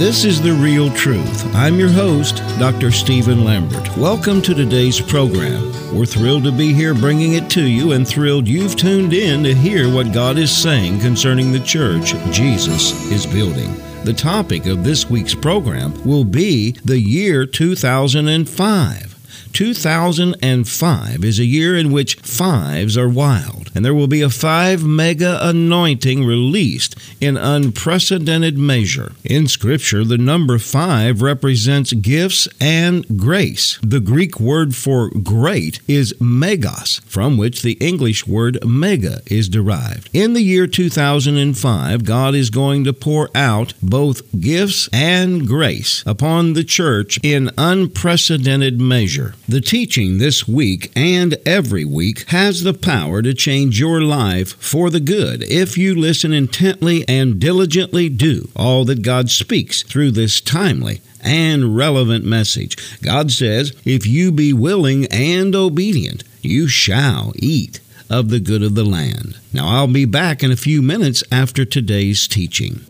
This is The Real Truth. I'm your host, Dr. Stephen Lambert. Welcome to today's program. We're thrilled to be here bringing it to you and thrilled you've tuned in to hear what God is saying concerning the church Jesus is building. The topic of this week's program will be the year 2005. 2005 is a year in which fives are wild, and there will be a five mega anointing released in unprecedented measure. In Scripture, the number five represents gifts and grace. The Greek word for great is megas, from which the English word mega is derived. In the year 2005, God is going to pour out both gifts and grace upon the church in unprecedented measure. The teaching this week and every week has the power to change your life for the good if you listen intently and diligently do all that God speaks through this timely and relevant message. God says, If you be willing and obedient, you shall eat of the good of the land. Now, I'll be back in a few minutes after today's teaching.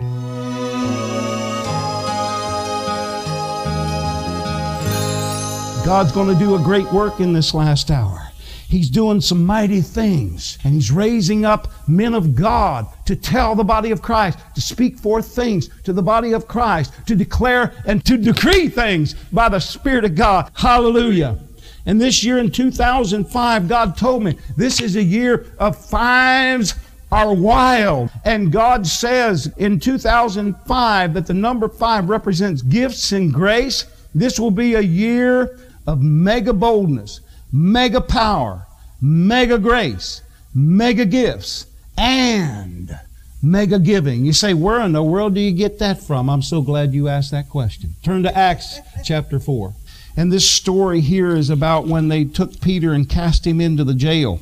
God's going to do a great work in this last hour. He's doing some mighty things, and He's raising up men of God to tell the body of Christ, to speak forth things to the body of Christ, to declare and to decree things by the Spirit of God. Hallelujah. And this year in 2005, God told me this is a year of fives are wild. And God says in 2005 that the number five represents gifts and grace. This will be a year of mega boldness, mega power, mega grace, mega gifts, and mega giving. You say, where in the world do you get that from? I'm so glad you asked that question. Turn to Acts chapter 4. And this story here is about when they took Peter and cast him into the jail.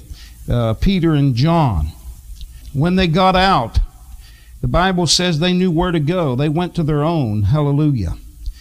Uh, Peter and John. When they got out, the Bible says they knew where to go. They went to their own. Hallelujah.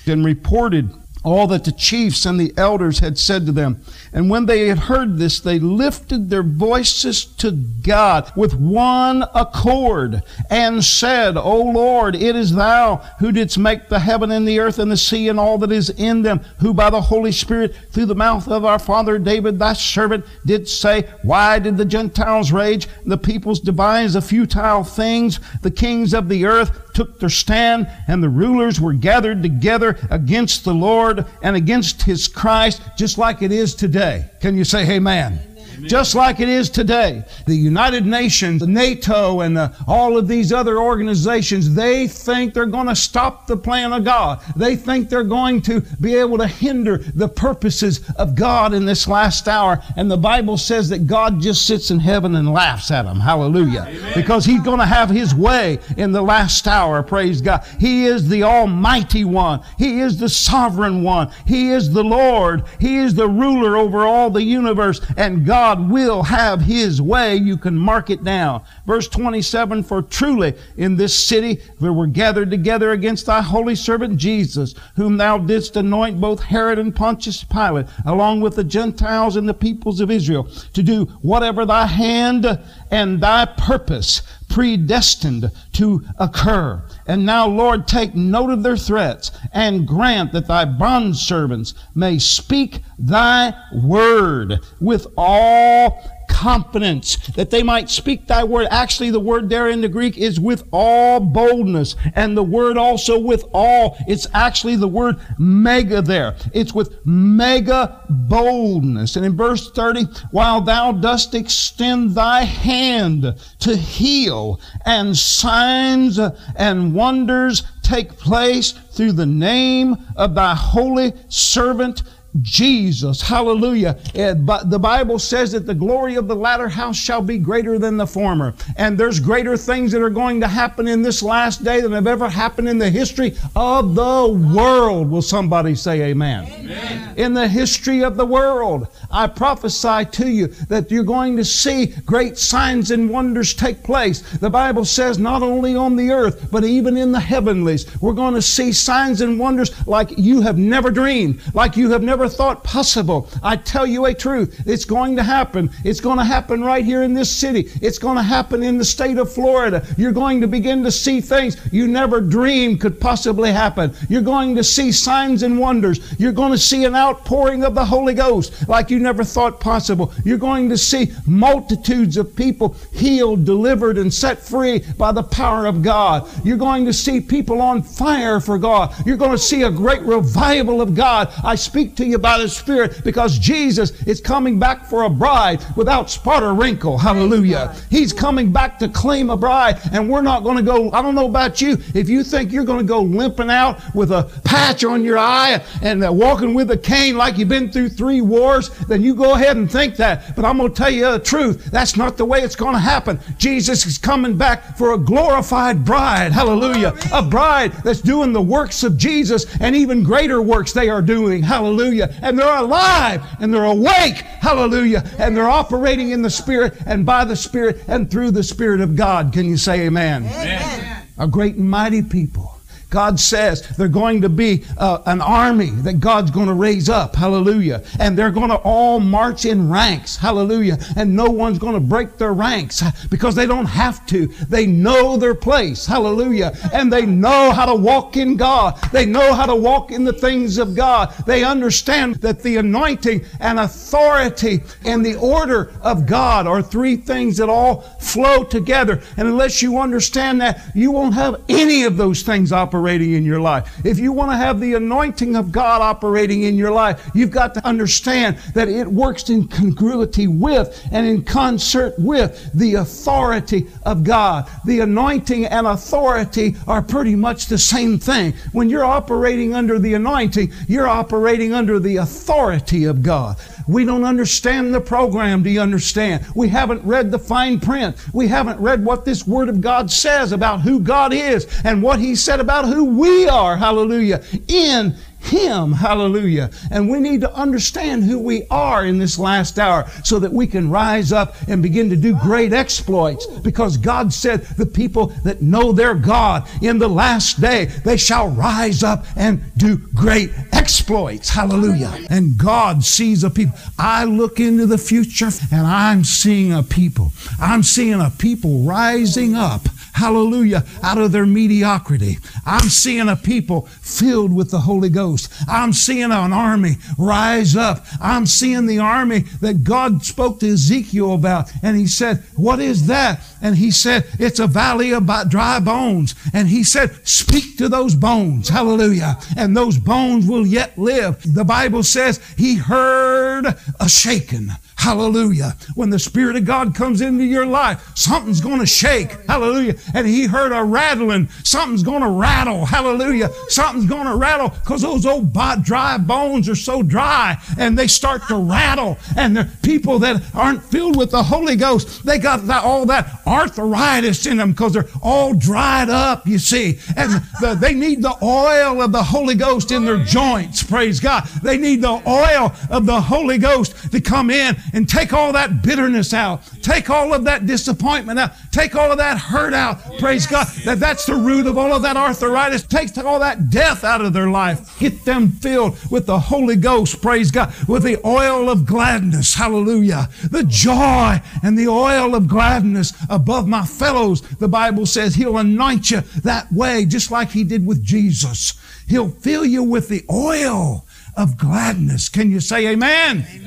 And reported all that the chiefs and the elders had said to them. And when they had heard this, they lifted their voices to God with one accord and said, O Lord, it is thou who didst make the heaven and the earth and the sea and all that is in them, who by the Holy Spirit through the mouth of our father David, thy servant, did say, Why did the Gentiles rage, the peoples devise the futile things? The kings of the earth took their stand, and the rulers were gathered together against the Lord and against his Christ, just like it is today. Can you say amen? Just like it is today. The United Nations, NATO, and all of these other organizations, they think they're going to stop the plan of God. They think they're going to be able to hinder the purposes of God in this last hour. And the Bible says that God just sits in heaven and laughs at them. Hallelujah. Amen. Because He's going to have His way in the last hour. Praise God. He is the Almighty One. He is the Sovereign One. He is the Lord. He is the ruler over all the universe. And God God will have His way. You can mark it down. Verse 27, For truly in this city there were gathered together against thy holy servant Jesus, whom thou didst anoint both Herod and Pontius Pilate, along with the Gentiles and the peoples of Israel, to do whatever thy hand and thy purpose predestined to occur. And now, Lord, take note of their threats and grant that thy bondservants may speak thy word with all confidence that they might speak thy word. Actually, the word there in the Greek is with all boldness. And the word also with all, it's actually the word mega there. It's with mega boldness. And in verse 30, while thou dost extend thy hand to heal and signs and wonders take place through the name of thy holy servant Jesus. Hallelujah. Eh, but the Bible says that the glory of the latter house shall be greater than the former. And there's greater things that are going to happen in this last day than have ever happened in the history of the world. Will somebody say amen? amen. In the history of the world. I prophesy to you that you're going to see great signs and wonders take place. The Bible says not only on the earth, but even in the heavenlies. We're going to see signs and wonders like you have never dreamed, like you have never thought possible. I tell you a truth. It's going to happen. It's going to happen right here in this city. It's going to happen in the state of Florida. You're going to begin to see things you never dreamed could possibly happen. You're going to see signs and wonders. You're going to see an outpouring of the Holy Ghost like you never thought possible. You're going to see multitudes of people healed, delivered, and set free by the power of God. You're going to see people on fire for God. You're going to see a great revival of God. I speak to you by the Spirit because Jesus is coming back for a bride without spot or wrinkle. Hallelujah. He's coming back to claim a bride, and we're not going to go. I don't know about you. If you think you're going to go limping out with a patch on your eye and uh, walking with a cane like you've been through three wars, then you go ahead and think that. But I'm going to tell you the truth. That's not the way it's going to happen. Jesus is coming back for a glorified bride. Hallelujah. A bride that's doing the works of Jesus and even greater works they are doing. Hallelujah. And they're alive and they're awake. Hallelujah. And they're operating in the Spirit and by the Spirit and through the Spirit of God. Can you say amen? Amen. A great and mighty people God says they're going to be uh, an army that God's going to raise up. Hallelujah. And they're going to all march in ranks. Hallelujah. And no one's going to break their ranks because they don't have to. They know their place. Hallelujah. And they know how to walk in God. They know how to walk in the things of God. They understand that the anointing and authority and the order of God are three things that all flow together. And unless you understand that, you won't have any of those things operating operating in your life. If you want to have the anointing of God operating in your life, you've got to understand that it works in congruity with and in concert with the authority of God. The anointing and authority are pretty much the same thing. When you're operating under the anointing, you're operating under the authority of God. We don't understand the program, do you understand? We haven't read the fine print. We haven't read what this Word of God says about who God is and what He said about who we are, hallelujah, in him. Hallelujah. And we need to understand who we are in this last hour so that we can rise up and begin to do great exploits because God said the people that know their God in the last day, they shall rise up and do great exploits. Hallelujah. And God sees a people. I look into the future and I'm seeing a people. I'm seeing a people rising up hallelujah, out of their mediocrity. I'm seeing a people filled with the Holy Ghost. I'm seeing an army rise up. I'm seeing the army that God spoke to Ezekiel about. And he said, What is that? And he said, It's a valley of dry bones. And he said, Speak to those bones. Hallelujah. And those bones will yet live. The Bible says he heard a shaking. Hallelujah. When the Spirit of God comes into your life, something's going to shake. Hallelujah. And he heard a rattling. Something's going to rattle. Hallelujah. Something's going to rattle because those old dry bones are so dry and they start to rattle. And the people that aren't filled with the Holy Ghost, they got all that arthritis in them because they're all dried up, you see. And the, they need the oil of the Holy Ghost in their joints. Praise God. They need the oil of the Holy Ghost to come in and take all that bitterness out. Take all of that disappointment out. Take all of that hurt out. Praise God. That that's the root of all of that arthritis. Take all that death out of their life. Get them filled with the Holy Ghost. Praise God. With the oil of gladness. Hallelujah. The joy and the oil of gladness above my fellows. The Bible says He'll anoint you that way, just like He did with Jesus. He'll fill you with the oil of gladness. Can you say amen? amen.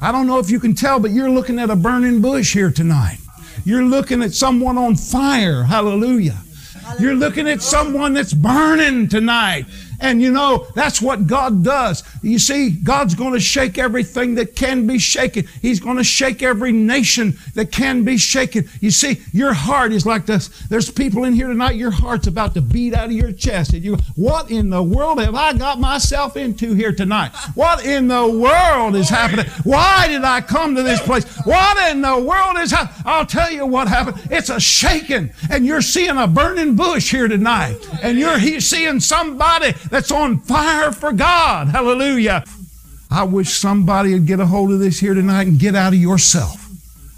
I don't know if you can tell, but you're looking at a burning bush here tonight. You're looking at someone on fire. Hallelujah. You're looking at someone that's burning tonight. And you know, that's what God does. You see, God's going to shake everything that can be shaken. He's going to shake every nation that can be shaken. You see, your heart is like this. There's people in here tonight, your heart's about to beat out of your chest. And you, what in the world have I got myself into here tonight? What in the world is happening? Why did I come to this place? What in the world is happening? I'll tell you what happened. It's a shaking, and you're seeing a burning bush here tonight, and you're seeing somebody that's on fire for God. Hallelujah. I wish somebody would get a hold of this here tonight and get out of yourself.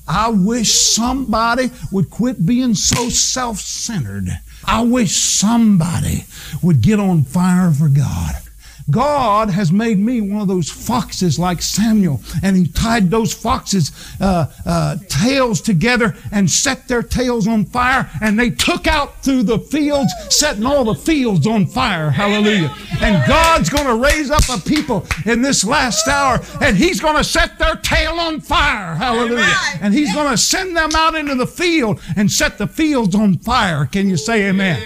I wish somebody would quit being so self centered. I wish somebody would get on fire for God. God has made me one of those foxes like Samuel, and he tied those foxes' uh, uh, tails together and set their tails on fire, and they took out through the fields, setting all the fields on fire. Hallelujah. And God's going to raise up a people in this last hour, and he's going to set their tail on fire. Hallelujah. And he's going to send them out into the field and set the fields on fire. Can you say amen?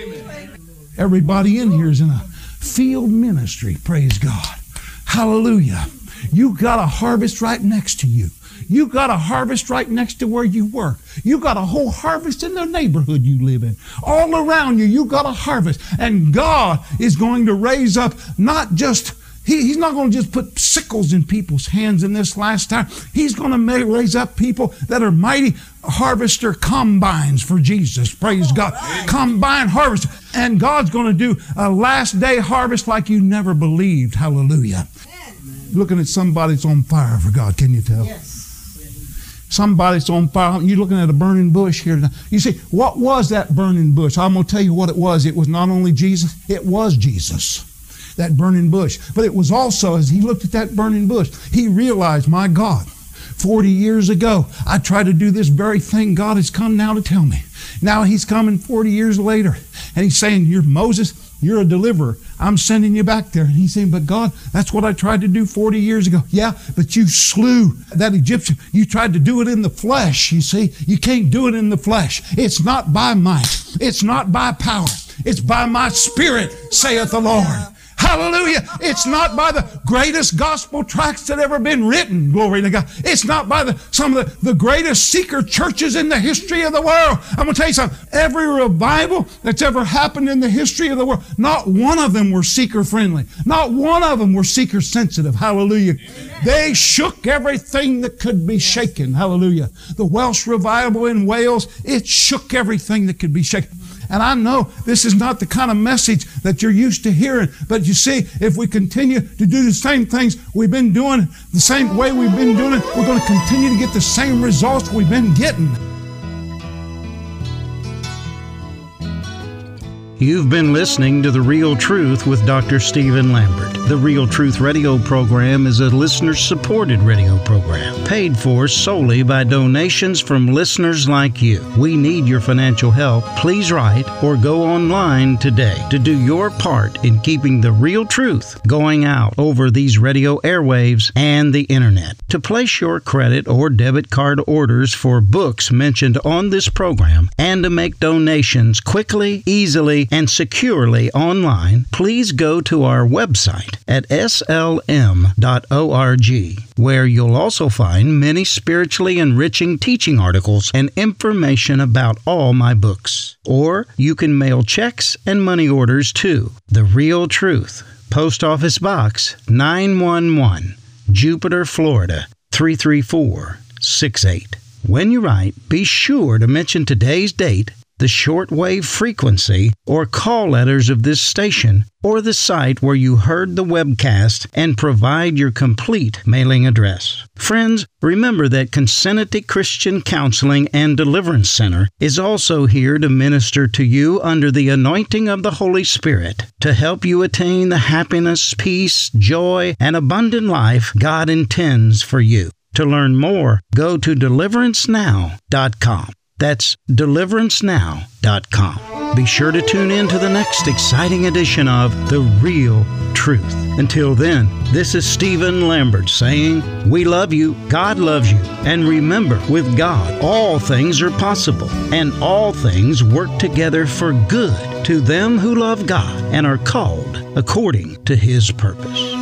Everybody in here is in a field ministry. Praise God. Hallelujah. You got a harvest right next to you. You got a harvest right next to where you work. You got a whole harvest in the neighborhood you live in. All around you, you got a harvest. And God is going to raise up not just he, he's not going to just put sickles in people's hands in this last time. He's going to raise up people that are mighty harvester combines for Jesus. Praise God. Combine harvest. And God's going to do a last day harvest like you never believed. Hallelujah. Looking at somebody that's on fire for God. Can you tell? Yes. Somebody's on fire. You're looking at a burning bush here. You see, what was that burning bush? I'm going to tell you what it was. It was not only Jesus, it was Jesus that burning bush. But it was also, as he looked at that burning bush, he realized, my God, 40 years ago, I tried to do this very thing God has come now to tell me. Now he's coming 40 years later, and he's saying, You're Moses, you're a deliverer. I'm sending you back there. And he's saying, But God, that's what I tried to do 40 years ago. Yeah, but you slew that Egyptian. You tried to do it in the flesh, you see. You can't do it in the flesh. It's not by might, it's not by power, it's by my spirit, saith the Lord. Hallelujah. It's not by the greatest gospel tracts that ever been written. Glory to God. It's not by the, some of the, the greatest seeker churches in the history of the world. I'm going to tell you something. Every revival that's ever happened in the history of the world, not one of them were seeker friendly. Not one of them were seeker sensitive. Hallelujah. Amen. They shook everything that could be shaken. Hallelujah. The Welsh revival in Wales, it shook everything that could be shaken. And I know this is not the kind of message that you're used to hearing. But you see, if we continue to do the same things we've been doing, the same way we've been doing it, we're going to continue to get the same results we've been getting. You've been listening to The Real Truth with Dr. Stephen Lambert. The Real Truth radio program is a listener supported radio program, paid for solely by donations from listeners like you. We need your financial help. Please write or go online today to do your part in keeping the real truth going out over these radio airwaves and the internet. To place your credit or debit card orders for books mentioned on this program and to make donations quickly, easily, and securely online, please go to our website at slm.org, where you'll also find many spiritually enriching teaching articles and information about all my books. Or you can mail checks and money orders to The Real Truth, Post Office Box 911, Jupiter, Florida 33468. When you write, be sure to mention today's date the shortwave frequency or call letters of this station or the site where you heard the webcast and provide your complete mailing address. Friends, remember that Consenity Christian Counseling and Deliverance Center is also here to minister to you under the anointing of the Holy Spirit to help you attain the happiness, peace, joy, and abundant life God intends for you. To learn more, go to deliverancenow.com. That's deliverancenow.com. Be sure to tune in to the next exciting edition of The Real Truth. Until then, this is Stephen Lambert saying, We love you, God loves you, and remember, with God, all things are possible, and all things work together for good to them who love God and are called according to His purpose.